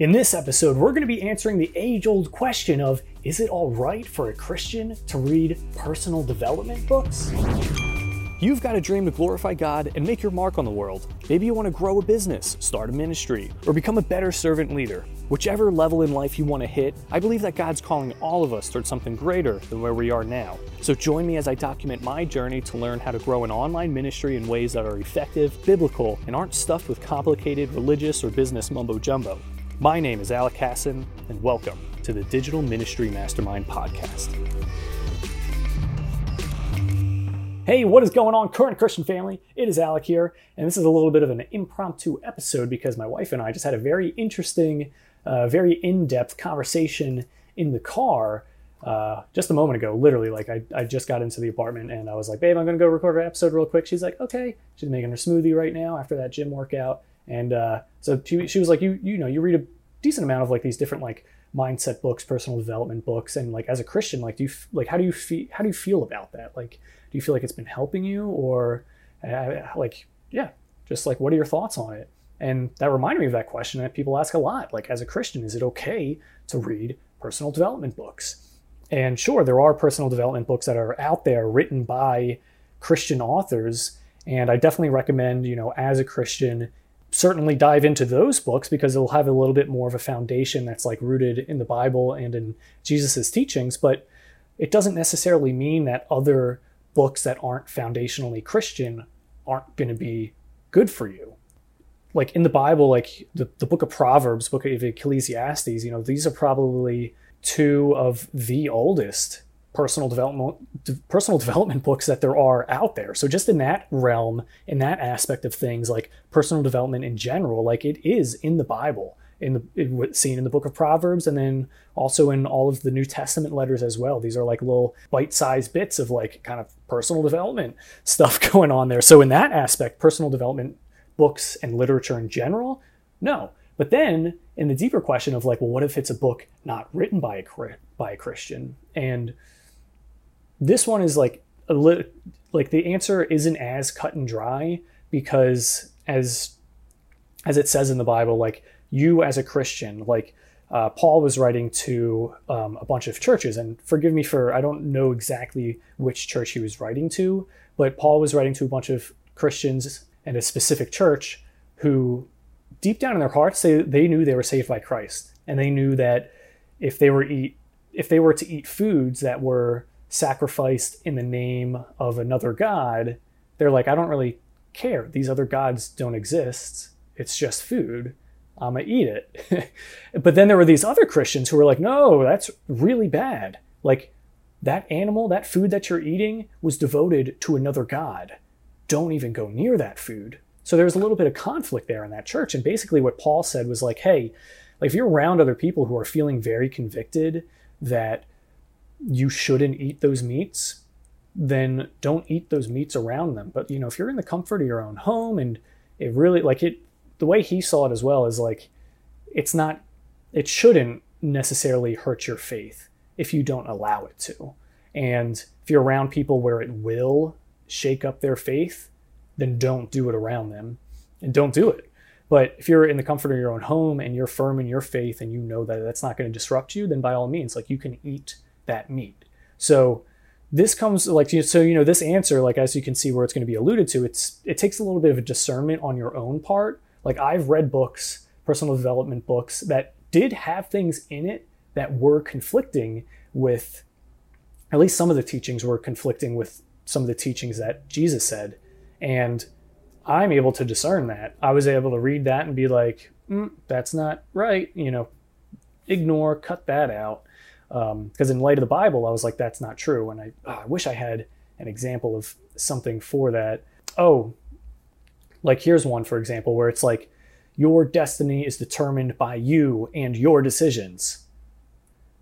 In this episode, we're going to be answering the age old question of is it all right for a Christian to read personal development books? You've got a dream to glorify God and make your mark on the world. Maybe you want to grow a business, start a ministry, or become a better servant leader. Whichever level in life you want to hit, I believe that God's calling all of us towards something greater than where we are now. So join me as I document my journey to learn how to grow an online ministry in ways that are effective, biblical, and aren't stuffed with complicated religious or business mumbo jumbo. My name is Alec Hassan, and welcome to the Digital Ministry Mastermind Podcast. Hey, what is going on, current Christian family? It is Alec here, and this is a little bit of an impromptu episode because my wife and I just had a very interesting, uh, very in depth conversation in the car uh, just a moment ago. Literally, like I, I just got into the apartment and I was like, babe, I'm going to go record an episode real quick. She's like, okay. She's making her smoothie right now after that gym workout. And uh, so she, she was like, you you know, you read a decent amount of like these different like mindset books, personal development books, and like as a Christian, like do you like how do you feel how do you feel about that? Like, do you feel like it's been helping you, or uh, like yeah, just like what are your thoughts on it? And that reminded me of that question that people ask a lot. Like, as a Christian, is it okay to read personal development books? And sure, there are personal development books that are out there written by Christian authors. And I definitely recommend, you know, as a Christian, certainly dive into those books because it'll have a little bit more of a foundation that's like rooted in the Bible and in Jesus's teachings. But it doesn't necessarily mean that other books that aren't foundationally Christian aren't going to be good for you. Like in the Bible, like the, the book of Proverbs, book of Ecclesiastes, you know, these are probably two of the oldest personal development personal development books that there are out there. So just in that realm, in that aspect of things, like personal development in general, like it is in the Bible, in the seen in the book of Proverbs, and then also in all of the New Testament letters as well. These are like little bite-sized bits of like kind of personal development stuff going on there. So in that aspect, personal development books and literature in general, no. But then in the deeper question of like, well, what if it's a book not written by a by a Christian and this one is like a li- like the answer isn't as cut and dry because as as it says in the Bible, like you as a Christian, like uh, Paul was writing to um, a bunch of churches, and forgive me for I don't know exactly which church he was writing to, but Paul was writing to a bunch of Christians and a specific church who, deep down in their hearts, they they knew they were saved by Christ, and they knew that if they were eat if they were to eat foods that were sacrificed in the name of another god, they're like, I don't really care. These other gods don't exist. It's just food. I'm going to eat it. but then there were these other Christians who were like, no, that's really bad. Like, that animal, that food that you're eating was devoted to another god. Don't even go near that food. So there was a little bit of conflict there in that church. And basically, what Paul said was like, hey, like if you're around other people who are feeling very convicted that you shouldn't eat those meats, then don't eat those meats around them. But you know, if you're in the comfort of your own home and it really like it the way he saw it as well is like it's not it shouldn't necessarily hurt your faith if you don't allow it to. And if you're around people where it will shake up their faith, then don't do it around them and don't do it. But if you're in the comfort of your own home and you're firm in your faith and you know that that's not going to disrupt you, then by all means, like you can eat that meat. So this comes like so you know this answer like as you can see where it's going to be alluded to it's it takes a little bit of a discernment on your own part. Like i've read books personal development books that did have things in it that were conflicting with at least some of the teachings were conflicting with some of the teachings that jesus said. And i'm able to discern that. I was able to read that and be like mm, that's not right you know ignore cut that out because um, in light of the Bible, I was like, that's not true. And I, oh, I wish I had an example of something for that. Oh, like here's one, for example, where it's like, your destiny is determined by you and your decisions.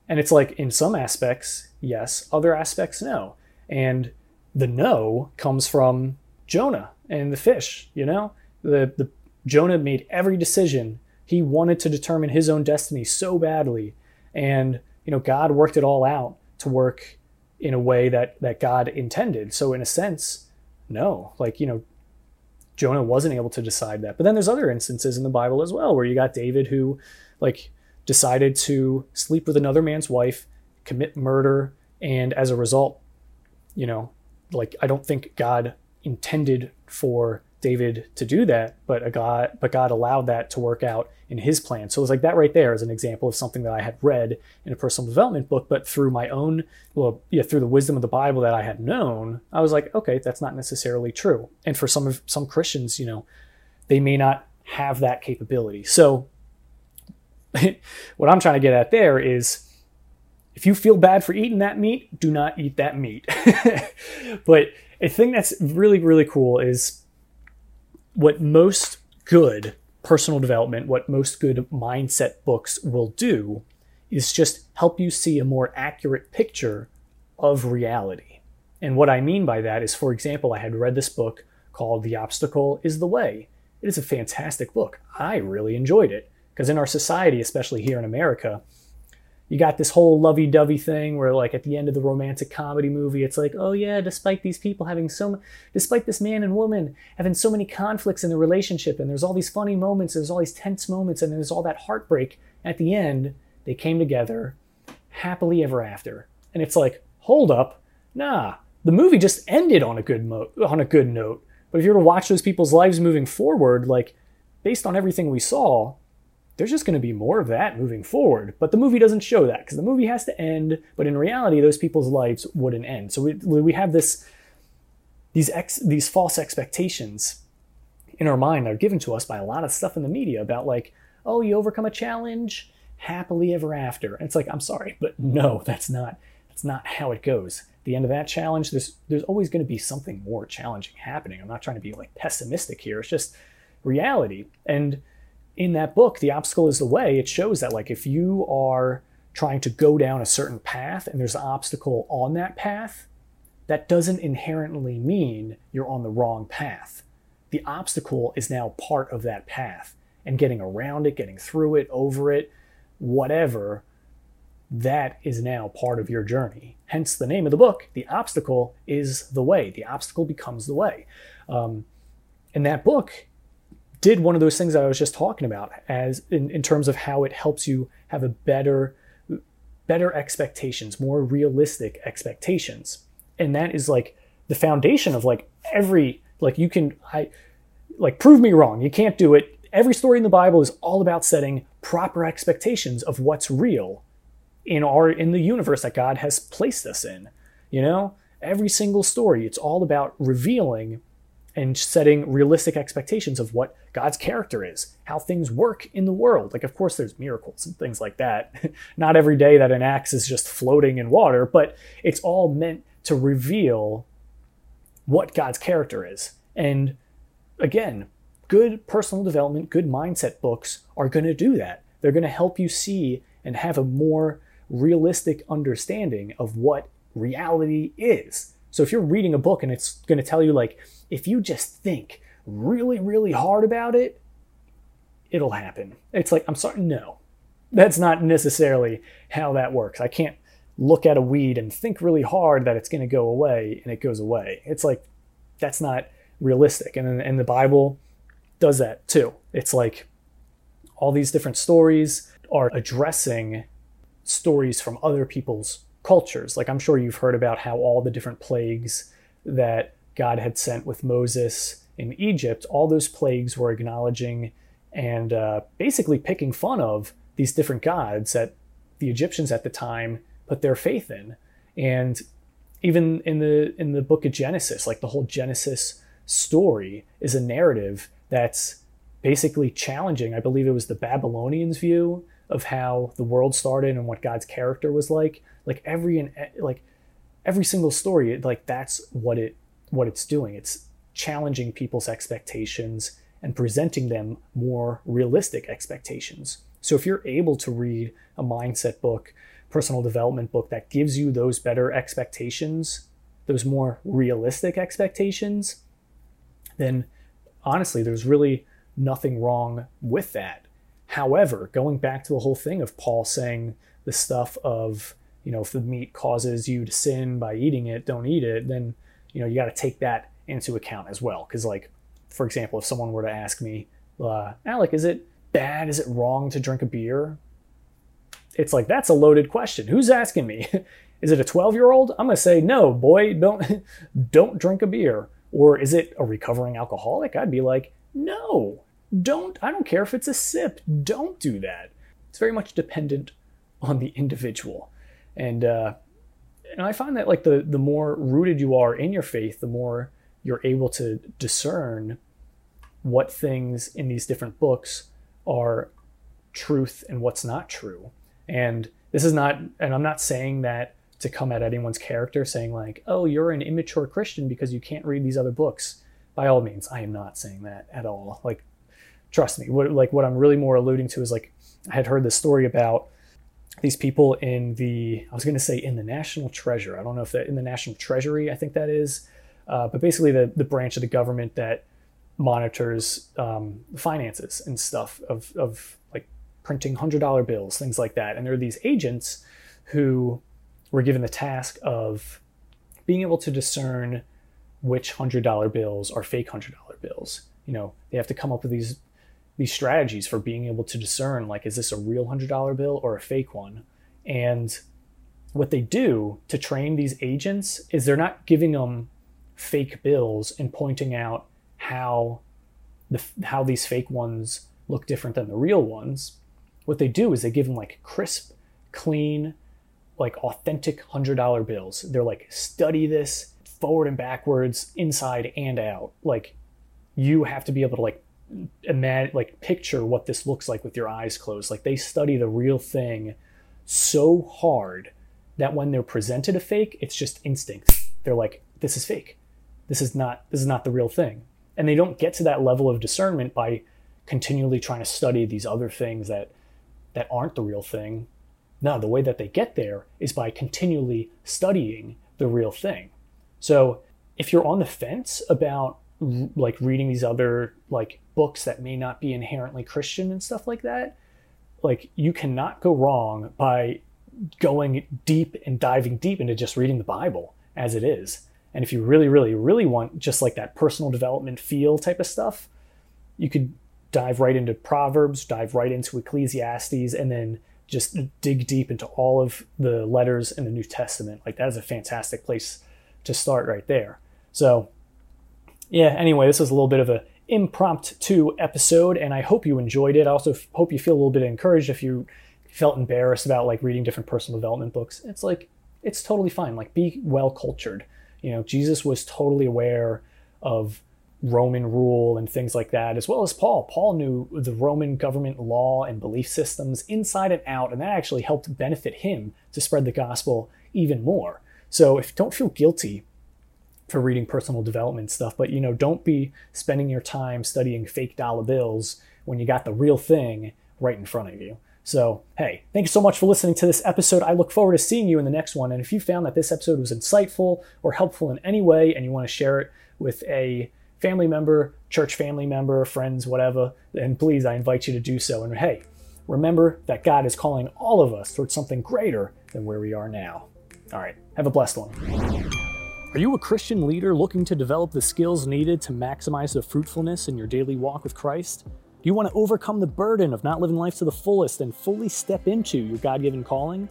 And it's like, in some aspects, yes, other aspects, no. And the no comes from Jonah and the fish, you know? The, the Jonah made every decision. He wanted to determine his own destiny so badly. And you know, God worked it all out to work in a way that that God intended. So in a sense, no, like you know, Jonah wasn't able to decide that. But then there's other instances in the Bible as well where you got David who like decided to sleep with another man's wife, commit murder, and as a result, you know, like I don't think God intended for David to do that, but God, but God allowed that to work out in His plan. So it was like that right there is an example of something that I had read in a personal development book, but through my own, well, yeah, through the wisdom of the Bible that I had known, I was like, okay, that's not necessarily true. And for some of some Christians, you know, they may not have that capability. So what I'm trying to get at there is if you feel bad for eating that meat, do not eat that meat. but a thing that's really, really cool is what most good personal development, what most good mindset books will do is just help you see a more accurate picture of reality. And what I mean by that is, for example, I had read this book called The Obstacle is the Way. It is a fantastic book. I really enjoyed it because in our society, especially here in America, you got this whole lovey-dovey thing where like at the end of the romantic comedy movie it's like oh yeah despite these people having so despite this man and woman having so many conflicts in the relationship and there's all these funny moments there's all these tense moments and there's all that heartbreak at the end they came together happily ever after. And it's like hold up. Nah the movie just ended on a good mo- on a good note. But if you were to watch those people's lives moving forward like based on everything we saw there's just going to be more of that moving forward. But the movie doesn't show that because the movie has to end. But in reality, those people's lives wouldn't end. So we, we have this these ex, these false expectations in our mind that are given to us by a lot of stuff in the media about like, oh, you overcome a challenge happily ever after. And it's like, I'm sorry, but no, that's not that's not how it goes. The end of that challenge, there's there's always going to be something more challenging happening. I'm not trying to be like pessimistic here. It's just reality and in that book, The Obstacle is the Way, it shows that like if you are trying to go down a certain path and there's an obstacle on that path, that doesn't inherently mean you're on the wrong path. The obstacle is now part of that path and getting around it, getting through it, over it, whatever, that is now part of your journey. Hence the name of the book, The Obstacle is the Way. The obstacle becomes the way. Um, in that book, did one of those things that I was just talking about as in, in terms of how it helps you have a better better expectations, more realistic expectations. And that is like the foundation of like every like you can I like prove me wrong. You can't do it. Every story in the Bible is all about setting proper expectations of what's real in our in the universe that God has placed us in. You know, every single story, it's all about revealing and setting realistic expectations of what God's character is, how things work in the world. Like, of course, there's miracles and things like that. Not every day that an axe is just floating in water, but it's all meant to reveal what God's character is. And again, good personal development, good mindset books are going to do that. They're going to help you see and have a more realistic understanding of what reality is. So if you're reading a book and it's going to tell you, like, if you just think really, really hard about it, it'll happen. It's like, I'm sorry, no. That's not necessarily how that works. I can't look at a weed and think really hard that it's going to go away and it goes away. It's like, that's not realistic. And, and the Bible does that too. It's like all these different stories are addressing stories from other people's cultures. Like I'm sure you've heard about how all the different plagues that God had sent with Moses in Egypt, all those plagues were acknowledging and uh, basically picking fun of these different gods that the Egyptians at the time put their faith in. And even in the in the book of Genesis, like the whole Genesis story is a narrative that's basically challenging. I believe it was the Babylonians' view of how the world started and what God's character was like. Like every and eh, like every single story, like that's what it what it's doing. It's challenging people's expectations and presenting them more realistic expectations. So if you're able to read a mindset book, personal development book that gives you those better expectations, those more realistic expectations, then honestly, there's really nothing wrong with that. However, going back to the whole thing of Paul saying the stuff of, you know, if the meat causes you to sin by eating it, don't eat it, then you know you got to take that into account as well because like for example, if someone were to ask me, uh, Alec, is it bad? Is it wrong to drink a beer? It's like, that's a loaded question. Who's asking me? is it a 12 year old? I'm going to say, no, boy, don't, don't drink a beer. Or is it a recovering alcoholic? I'd be like, no, don't. I don't care if it's a sip. Don't do that. It's very much dependent on the individual. And, uh, and I find that like the, the more rooted you are in your faith, the more you're able to discern what things in these different books are truth and what's not true. And this is not, and I'm not saying that to come at anyone's character, saying like, oh, you're an immature Christian because you can't read these other books. By all means, I am not saying that at all. Like, trust me. What like what I'm really more alluding to is like I had heard this story about these people in the I was going to say in the National Treasure. I don't know if that in the National Treasury. I think that is, uh, but basically the the branch of the government that monitors um, finances and stuff of of like printing hundred dollar bills, things like that. And there are these agents who were given the task of being able to discern which hundred dollar bills are fake hundred dollar bills. You know, they have to come up with these these strategies for being able to discern like is this a real hundred dollar bill or a fake one? And what they do to train these agents is they're not giving them fake bills and pointing out how the how these fake ones look different than the real ones. What they do is they give them like crisp clean like authentic hundred dollar bills. They're like study this forward and backwards inside and out. Like you have to be able to like imagine like picture what this looks like with your eyes closed. Like they study the real thing so hard that when they're presented a fake it's just instinct. They're like this is fake. This is not this is not the real thing. And they don't get to that level of discernment by continually trying to study these other things that that aren't the real thing. No the way that they get there is by continually studying the real thing. So if you're on the fence about like reading these other like books that may not be inherently Christian and stuff like that, like you cannot go wrong by going deep and diving deep into just reading the Bible as it is. And if you really, really, really want just like that personal development feel type of stuff, you could dive right into Proverbs, dive right into Ecclesiastes, and then just dig deep into all of the letters in the New Testament. Like that is a fantastic place to start right there. So yeah, anyway, this was a little bit of a impromptu episode, and I hope you enjoyed it. I also f- hope you feel a little bit encouraged if you felt embarrassed about like reading different personal development books. It's like it's totally fine. Like be well cultured. You know, Jesus was totally aware of Roman rule and things like that, as well as Paul. Paul knew the Roman government law and belief systems inside and out, and that actually helped benefit him to spread the gospel even more. So if don't feel guilty for reading personal development stuff, but you know, don't be spending your time studying fake dollar bills when you got the real thing right in front of you. So, hey, thank you so much for listening to this episode. I look forward to seeing you in the next one. And if you found that this episode was insightful or helpful in any way and you want to share it with a family member, church family member, friends, whatever, then please, I invite you to do so. And hey, remember that God is calling all of us towards something greater than where we are now. All right, have a blessed one. Are you a Christian leader looking to develop the skills needed to maximize the fruitfulness in your daily walk with Christ? Do you want to overcome the burden of not living life to the fullest and fully step into your God given calling?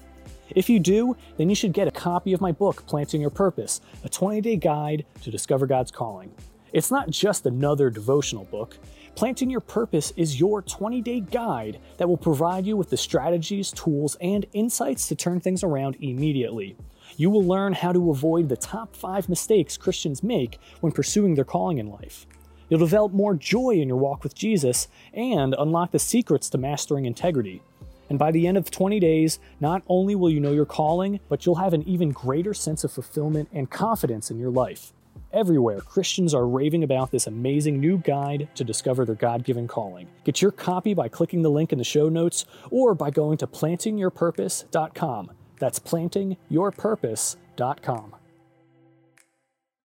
If you do, then you should get a copy of my book, Planting Your Purpose, a 20 day guide to discover God's calling. It's not just another devotional book. Planting Your Purpose is your 20 day guide that will provide you with the strategies, tools, and insights to turn things around immediately. You will learn how to avoid the top five mistakes Christians make when pursuing their calling in life. You'll develop more joy in your walk with Jesus and unlock the secrets to mastering integrity. And by the end of 20 days, not only will you know your calling, but you'll have an even greater sense of fulfillment and confidence in your life. Everywhere, Christians are raving about this amazing new guide to discover their God given calling. Get your copy by clicking the link in the show notes or by going to plantingyourpurpose.com. That's plantingyourpurpose.com.